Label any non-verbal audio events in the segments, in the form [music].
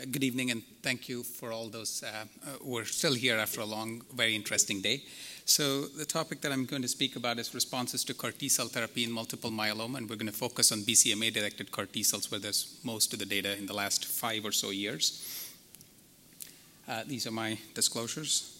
Uh, good evening, and thank you for all those uh, uh, who are still here after a long, very interesting day. So, the topic that I'm going to speak about is responses to CAR T cell therapy in multiple myeloma, and we're going to focus on BCMA directed CAR T cells, where there's most of the data in the last five or so years. Uh, these are my disclosures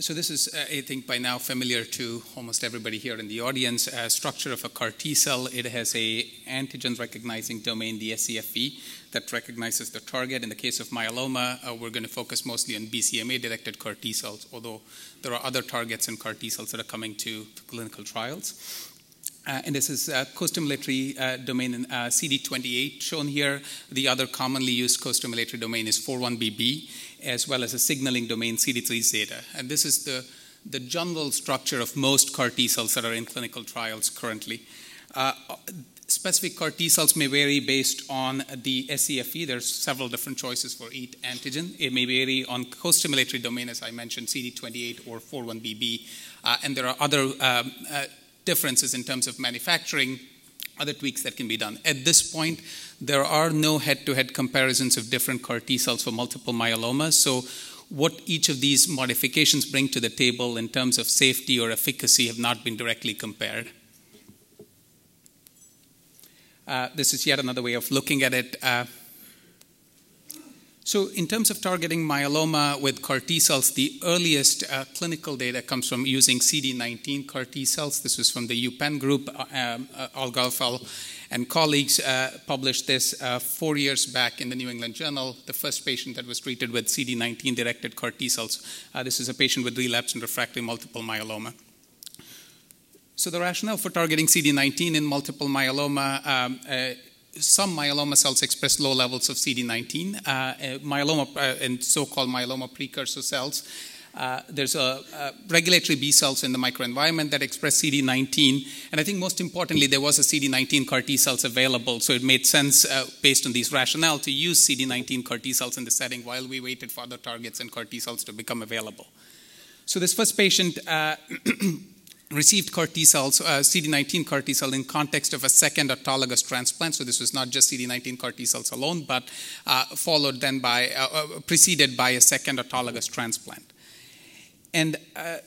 so this is, uh, I think, by now familiar to almost everybody here in the audience. Uh, structure of a CAR T cell. It has a antigen recognizing domain, the scFv, that recognizes the target. In the case of myeloma, uh, we're going to focus mostly on BCMA-directed CAR T cells, although there are other targets in CAR T cells that are coming to, clinical trials. Uh, and this is uh, co-stimulatory uh, domain uh, CD28 shown here. The other commonly used co-stimulatory domain is 41BB as well as a signaling domain CD3 zeta. And this is the, the general structure of most CAR T cells that are in clinical trials currently. Uh, specific CAR T cells may vary based on the scFv. There's several different choices for each antigen. It may vary on co-stimulatory domain, as I mentioned, CD28 or 41BB. Uh, and there are other um, uh, differences in terms of manufacturing other tweaks that can be done. At this point, there are no head to head comparisons of different CAR T cells for multiple myeloma. So, what each of these modifications bring to the table in terms of safety or efficacy have not been directly compared. Uh, this is yet another way of looking at it. Uh, so, in terms of targeting myeloma with CAR T cells, the earliest uh, clinical data comes from using CD19 CAR T cells. This was from the UPenn group. Uh, um, uh, Al Garfall and colleagues uh, published this uh, four years back in the New England Journal. The first patient that was treated with CD19 directed CAR T cells. Uh, this is a patient with relapsed and refractory multiple myeloma. So, the rationale for targeting CD19 in multiple myeloma um, some myeloma cells express low levels of CD19. Uh, uh, myeloma uh, and so-called myeloma precursor cells. Uh, there's a, a, regulatory B cells in the microenvironment that express CD19, and I think most importantly, there was a CD19 CAR T cells available, so it made sense uh, based on these rationale to use CD19 CAR T cells in the setting while we waited for other targets and CAR T cells to become available. So this first patient uh, [clears throat] received CAR T cells, uh, CD19 CAR T cell in context of a second autologous transplant. So this was not just CD19 CAR T cells alone, but uh, followed then by, uh, uh preceded by a second autologous transplant. And uh,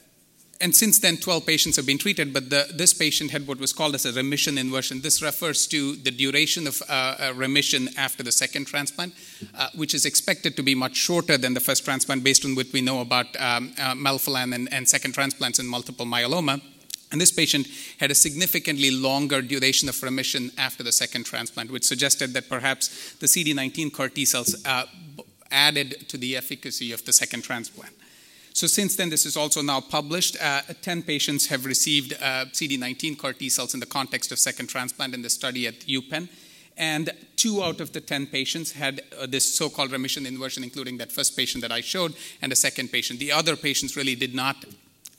and since then, 12 patients have been treated, but the, this patient had what was called as a remission inversion. This refers to the duration of uh, remission after the second transplant, uh, which is expected to be much shorter than the first transplant based on what we know about um, uh, melphalan and, and second transplants in multiple myeloma. And this patient had a significantly longer duration of remission after the second transplant, which suggested that perhaps the CD19 CAR T cells uh, added to the efficacy of the second transplant. So, since then, this is also now published. Uh, 10 patients have received uh, CD19 CAR T cells in the context of second transplant in the study at UPenn. And two out of the 10 patients had uh, this so called remission inversion, including that first patient that I showed and a second patient. The other patients really did not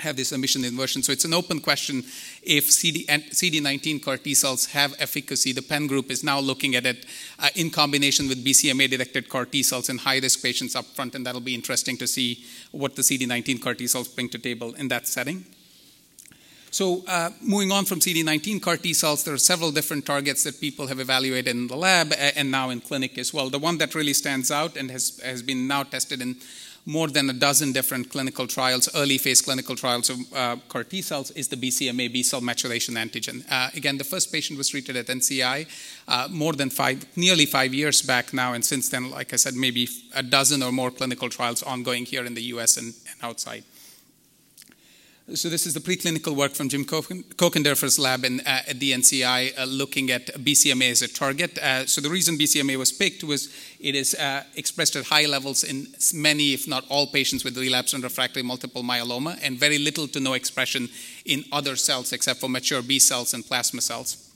have this remission inversion. So it's an open question if CD, CD19 CAR T cells have efficacy. The Penn group is now looking at it uh, in combination with BCMA directed CAR T cells in high risk patients up front, and that'll be interesting to see what the CD19 CAR T cells bring to table in that setting. So, uh, moving on from CD19 CAR T cells, there are several different targets that people have evaluated in the lab and now in clinic as well. The one that really stands out and has, has been now tested in more than a dozen different clinical trials, early phase clinical trials of uh, CAR T cells, is the BCMA B cell maturation antigen. Uh, again, the first patient was treated at NCI uh, more than five, nearly five years back now, and since then, like I said, maybe a dozen or more clinical trials ongoing here in the US and, and outside. So this is the preclinical work from Jim Kochenderfer's lab in, uh, at the NCI uh, looking at BCMA as a target. Uh, so the reason BCMA was picked was it is uh, expressed at high levels in many, if not all, patients with relapsed and refractory multiple myeloma, and very little to no expression in other cells except for mature B cells and plasma cells.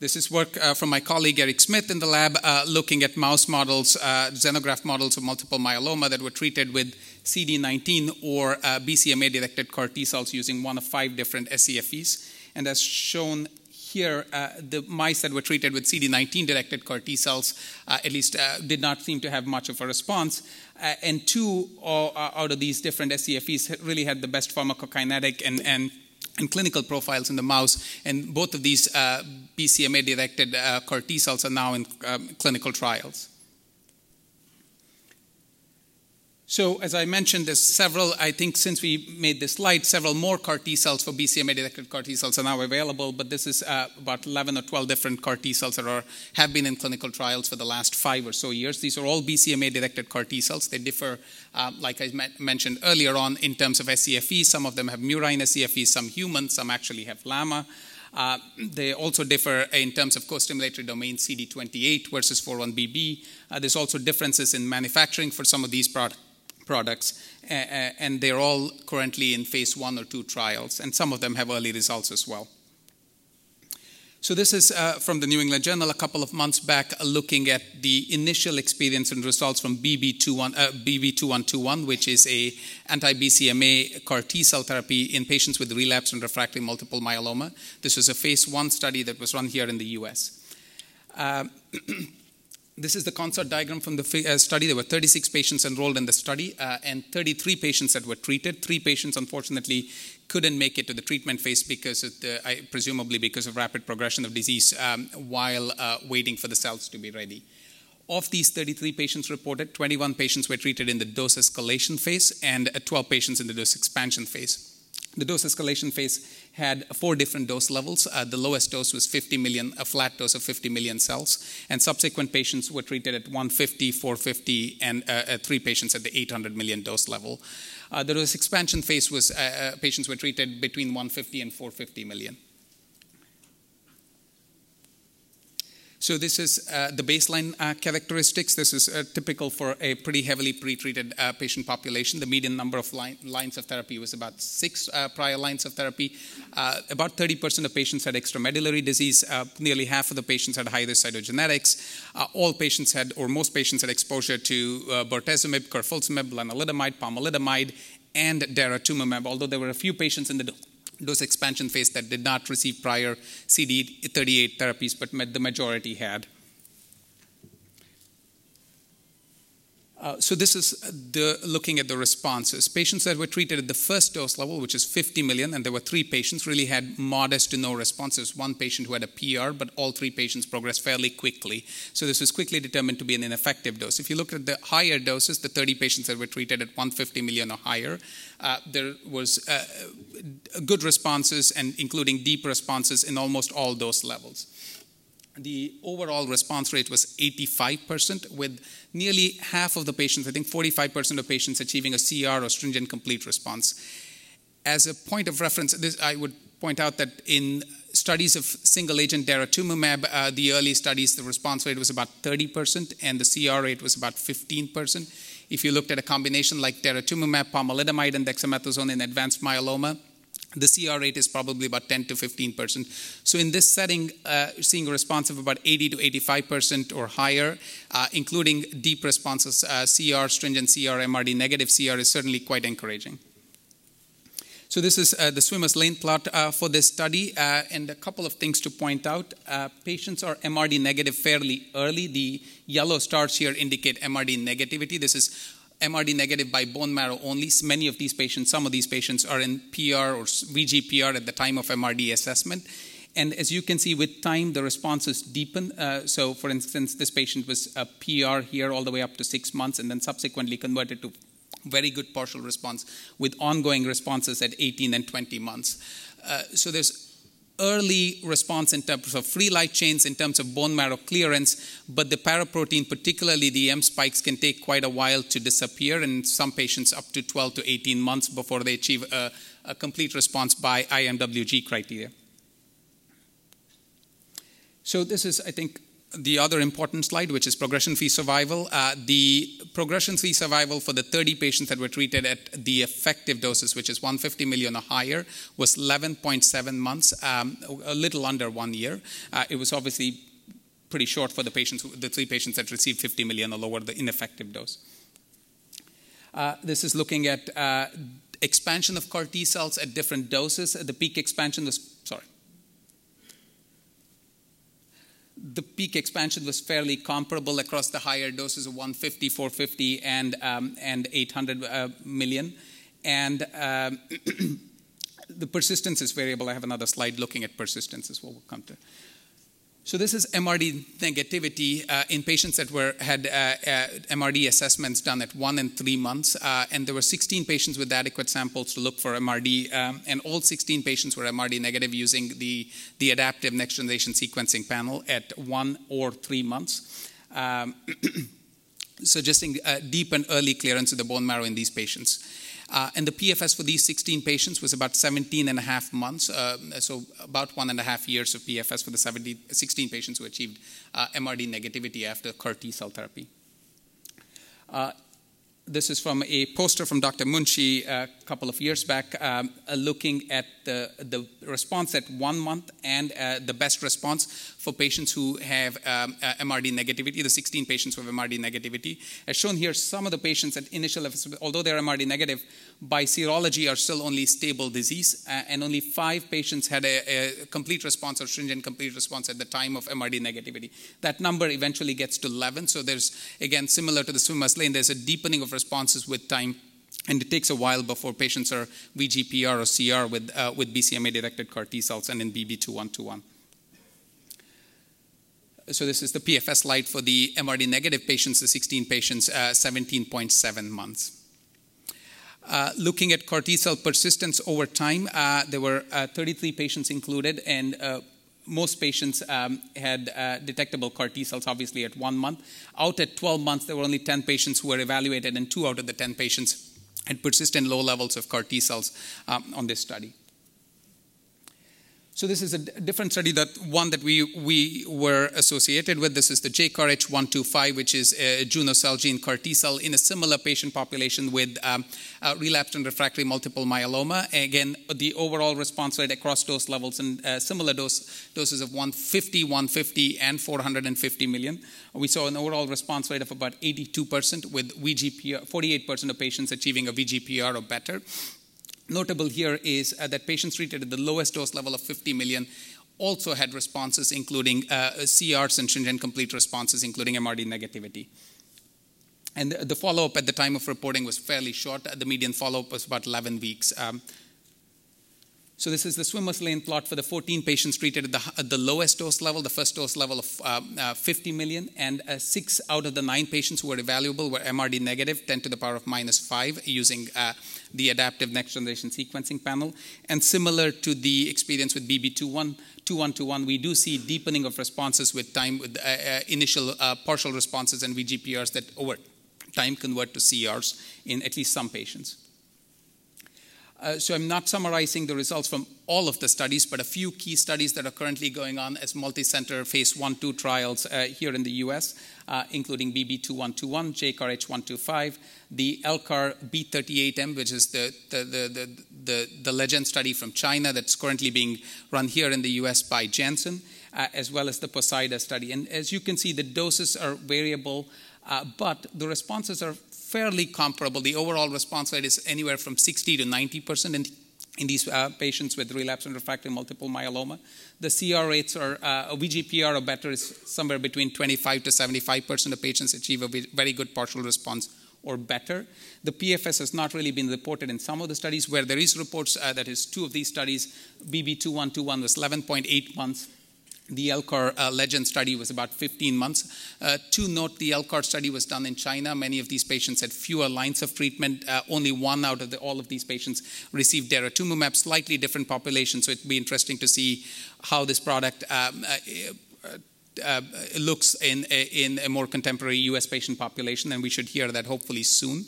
This is work uh, from my colleague Eric Smith in the lab uh, looking at mouse models, uh, xenograft models of multiple myeloma that were treated with CD19 or uh, BCMA directed CAR T cells using one of five different scFvs. And as shown here, uh, the mice that were treated with CD19 directed CAR T cells uh, at least did not seem to have much of a response. and two out of these different scFvs really had the best pharmacokinetic and, and and clinical profiles in the mouse. And both of these uh, BCMA directed uh, CAR T cells are now in um, clinical trials. So, as I mentioned, there's several, I think since we made this slide, several more CAR T cells for BCMA directed CAR T cells are now available, but this is uh, about 11 or 12 different CAR T cells that are, have been in clinical trials for the last five or so years. These are all BCMA directed CAR T cells. They differ, uh, like I mentioned earlier on, in terms of scFv. Some of them have murine scFv, some human, some actually have llama. Uh, they also differ in terms of co-stimulatory domain CD28 versus 41BB. Uh, there's also differences in manufacturing for some of these products products, and they're all currently in phase one or two trials, and some of them have early results as well. So, this is uh, from the New England Journal a couple of months back, uh, looking at the initial experience and results from BB21, uh, BB2121, which is a anti-BCMA CAR T cell therapy in patients with relapsed and refractory multiple myeloma. This was a phase one study that was run here in the U.S. [clears throat] this is the CONSORT diagram from the uh, study. There were 36 patients enrolled in the study uh, and 33 patients that were treated. Three patients, unfortunately, couldn't make it to the treatment phase because, the, presumably, because of rapid progression of disease um, while uh, waiting for the cells to be ready. Of these 33 patients reported, 21 patients were treated in the dose escalation phase and uh, 12 patients in the dose expansion phase. The dose escalation phase had four different dose levels. Uh, the lowest dose was 50 million, a flat dose of 50 million cells, and subsequent patients were treated at 150, 450, and uh, uh, three patients at the 800 million dose level. Uh, the dose expansion phase was uh, patients were treated between 150 and 450 million. So this is uh, the baseline uh, characteristics. This is uh, typical for a pretty heavily pretreated uh, patient population. The median number of line, lines of therapy was about six uh, prior lines of therapy. Uh, about 30% of patients had extramedullary disease. nearly half of the patients had high-risk cytogenetics. all patients had, or most patients had exposure to bortezomib, carfilzomib, lenalidomide, pomalidomide, and daratumumab, although there were a few patients in the dose expansion phase that did not receive prior CD38 therapies, but the majority had. Uh, so this is the looking at the responses. Patients that were treated at the first dose level, which is 50 million, and there were three patients, really had modest to no responses. One patient who had a PR, but all three patients progressed fairly quickly. So this was quickly determined to be an ineffective dose. If you look at the higher doses, the 30 patients that were treated at 150 million or higher, uh, there was uh, good responses and including deep responses in almost all dose levels the overall response rate was 85%, with nearly half of the patients, I think 45% of patients, achieving a CR or stringent complete response. As a point of reference, this, I would point out that in studies of single agent daratumumab, uh, the early studies, the response rate was about 30%, and the CR rate was about 15%. If you looked at a combination like daratumumab, pomalidomide, and dexamethasone in advanced myeloma, the CR rate is probably about 10 to 15 percent. So in this setting, uh, seeing a response of about 80 to 85 percent or higher, uh, including deep responses, uh, CR, stringent CR, MRD negative CR is certainly quite encouraging. So this is uh, the swimmer's lane plot uh, for this study, uh, and a couple of things to point out. patients are MRD negative fairly early. The yellow stars here indicate MRD negativity. This is MRD negative by bone marrow only. Many of these patients, some of these patients are in PR or VGPR at the time of MRD assessment. And as you can see, with time, the responses deepen. Uh, so, for instance, this patient was a PR here all the way up to six months and then subsequently converted to very good partial response with ongoing responses at 18 and 20 months. Uh, so, there's early response in terms of free light chains, in terms of bone marrow clearance, but the paraprotein, particularly the M spikes, can take quite a while to disappear, and some patients up to 12 to 18 months before they achieve a, a complete response by IMWG criteria. So, this is, I think, the other important slide, which is progression free survival. Uh, the progression free survival for the 30 patients that were treated at the effective doses, which is 150 million or higher, was 11.7 months, um, a little under one year. Uh, it was obviously pretty short for the patients, the three patients that received 50 million or lower, the ineffective dose. Uh, this is looking at uh, expansion of CAR T cells at different doses. The peak expansion was, the peak expansion was fairly comparable across the higher doses of 150, 450, and, um, and 800 uh, million. And um, [clears throat] the persistence is variable. I have another slide looking at persistence as well. We'll come to. So this is MRD negativity uh, in patients that were had uh, uh, MRD assessments done at one and three months, uh, and there were 16 patients with adequate samples to look for MRD, um, and all 16 patients were MRD negative using the the adaptive next generation sequencing panel at one or three months. Um, [clears throat] suggesting uh, deep and early clearance of the bone marrow in these patients. Uh, and the PFS for these 16 patients was about 17 and a half months, uh, so about one and a half years of PFS for the 70, 16 patients who achieved uh, MRD negativity after CAR T cell therapy. Uh, this is from a poster from Dr. Munshi a couple of years back, um, uh, looking at the, the response at one month and uh, the best response for patients who have um, uh, MRD negativity, the 16 patients who have MRD negativity. As shown here, some of the patients at initial, although they're MRD negative, by serology are still only stable disease, uh, and only five patients had a, a, complete response or stringent complete response at the time of MRD negativity. That number eventually gets to 11, so there's, again, similar to the swimmer's lane, there's a deepening of responses with time and it takes a while before patients are VGPR or CR with, uh, with BCMA directed CAR T cells and in BB2121. So, this is the PFS slide for the MRD negative patients, the 16 patients, uh, 17.7 months. Uh, looking at CAR T cell persistence over time, uh, there were uh, 33 patients included, and uh, most patients um, had uh, detectable CAR T cells, obviously, at one month. Out at 12 months, there were only 10 patients who were evaluated, and two out of the 10 patients had persistent low levels of CAR T cells um, on this study. So this is a different study that one that we we were associated with. This is the JCARH125, which is a Juno Celgene CAR T cell in a similar patient population with um, uh, relapsed and refractory multiple myeloma. Again, the overall response rate across dose levels and uh, similar dose doses of 150, 150, and 450 million. We saw an overall response rate of about 82% with VGPR, 48% of patients achieving a VGPR or better. Notable here is uh, that patients treated at the lowest dose level of 50 million also had responses, including uh, CRs and stringent complete responses, including MRD negativity. And the, the follow up at the time of reporting was fairly short. The median follow up was about 11 weeks. Um, so this is the swimmer's lane plot for the 14 patients treated at the, at the lowest dose level, the first dose level of uh, uh, 50 million, and uh, six out of the nine patients who were evaluable were MRD negative, 10 to the power of minus five, using uh, the adaptive next generation sequencing panel. And similar to the experience with BB21, 2121, we do see deepening of responses with time, with uh, uh, initial partial responses and VGPRs that over time convert to CRs in at least some patients. Uh, so I'm not summarizing the results from all of the studies, but a few key studies that are currently going on as multi-center phase 1-2 trials uh, here in the U.S., uh, including BB2121, JCARH125, the LCAR B38M, which is the, the, the, the, the legend study from China that's currently being run here in the U.S. by Janssen, uh, as well as the Poseida study. And as you can see, the doses are variable, uh, but the responses are fairly comparable. The overall response rate is anywhere from 60 to 90 percent in, in these uh, patients with relapsed and refractory multiple myeloma. The CR rates are uh, VGPR or better is somewhere between 25 to 75 percent of patients achieve a very good partial response or better. The PFS has not really been reported in some of the studies where there is reports uh, that is two of these studies. BB2121 was 11.8 months the LCAR uh, legend study was about 15 months. Uh, to note, the LCAR study was done in China. Many of these patients had fewer lines of treatment. Uh, only one out of the, all of these patients received daratumumab, slightly different population. So it'd be interesting to see how this product um, uh, uh, looks in, in a more contemporary US patient population, and we should hear that hopefully soon.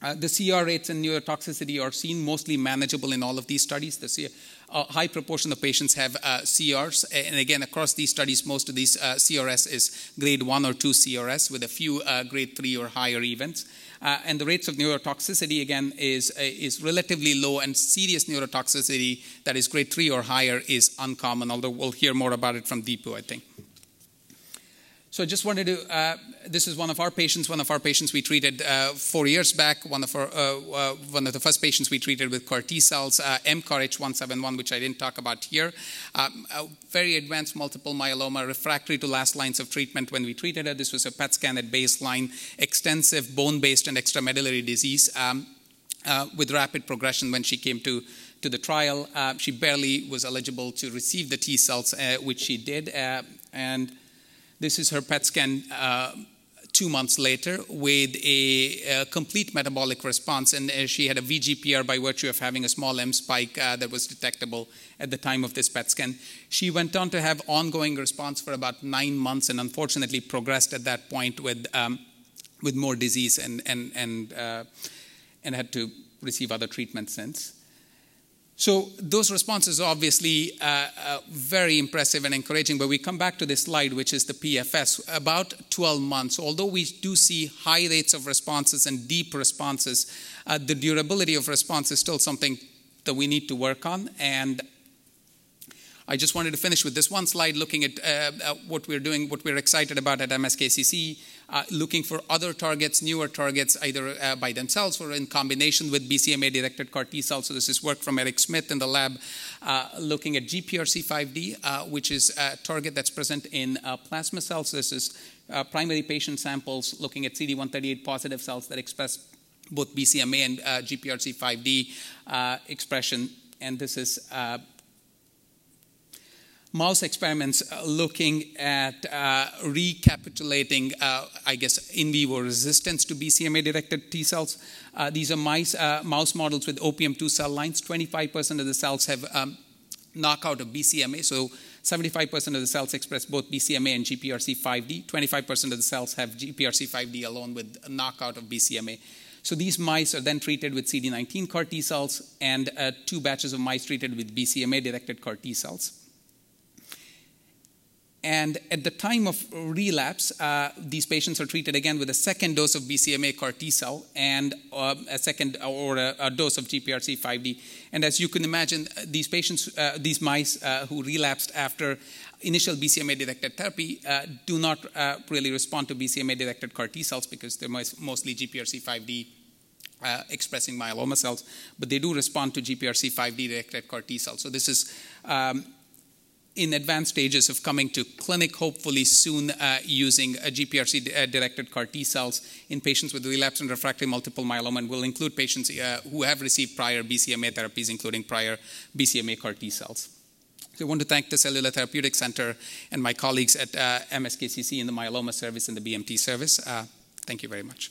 Uh, the CR rates and neurotoxicity are seen mostly manageable in all of these studies. The CR, a high proportion of patients have uh, CRs, and again, across these studies, most of these uh, CRS is grade 1 or 2 CRS with a few uh, grade 3 or higher events. Uh, and the rates of neurotoxicity, again, is, uh, is relatively low, and serious neurotoxicity that is grade 3 or higher is uncommon, although we'll hear more about it from Deepu, I think. So I just wanted to, uh, this is one of our patients, one of our patients we treated uh, four years back, one of, our, uh, uh one of the first patients we treated with CAR T cells, uh, MCARH171, which I didn't talk about here. Um, very advanced multiple myeloma, refractory to last lines of treatment when we treated her. This was a PET scan at baseline, extensive bone-based and extramedullary disease. Um, uh, with rapid progression when she came to to the trial. She barely was eligible to receive the T cells, which she did. And this is her PET scan uh, two months later with a, a, complete metabolic response. And uh, she had a VGPR by virtue of having a small M spike uh, that was detectable at the time of this PET scan. She went on to have ongoing response for about nine months and unfortunately progressed at that point with, um, with more disease and, and, and, uh, and had to receive other treatments since. So those responses are obviously uh, uh, very impressive and encouraging, but we come back to this slide, which is the PFS. About 12 months, although we do see high rates of responses and deep responses, uh, the durability of response is still something that we need to work on. And I just wanted to finish with this one slide looking at uh, what we're doing, what we're excited about at MSKCC, uh, looking for other targets, newer targets, either uh, by themselves or in combination with BCMA directed CAR T cells. So, this is work from Eric Smith in the lab uh, looking at GPRC5D, uh, which is a target that's present in uh, plasma cells. This is primary patient samples looking at CD138 positive cells that express both BCMA and GPRC5D expression. And this is mouse experiments uh, looking at uh, recapitulating, uh, I guess, in vivo resistance to BCMA directed T cells. Uh, these are mice, uh, mouse models with OPM2 cell lines. 25% of the cells have um, knockout of BCMA, so 75% of the cells express both BCMA and GPRC5D. 25% of the cells have GPRC5D alone with knockout of BCMA. So these mice are then treated with CD19 CAR T cells and uh, two batches of mice treated with BCMA directed CAR T cells. And at the time of relapse, uh, these patients are treated again with a second dose of BCMA CAR T cell and uh, a second or a, a, dose of GPRC5D. And as you can imagine, these patients, uh, these mice uh, who relapsed after initial BCMA directed therapy uh, do not uh, really respond to BCMA directed CAR T cells because they're mostly GPRC5D. expressing myeloma cells, but they do respond to GPRC5D directed CAR T cells. So, this is um, in advanced stages of coming to clinic, hopefully soon uh, using GPRC-directed CAR T cells in patients with relapsed and refractory multiple myeloma, and will include patients uh, who have received prior BCMA therapies, including prior BCMA CAR T cells. So I want to thank the Cellular Therapeutics Center and my colleagues at uh, MSKCC in the myeloma service and the BMT service. Uh, thank you very much.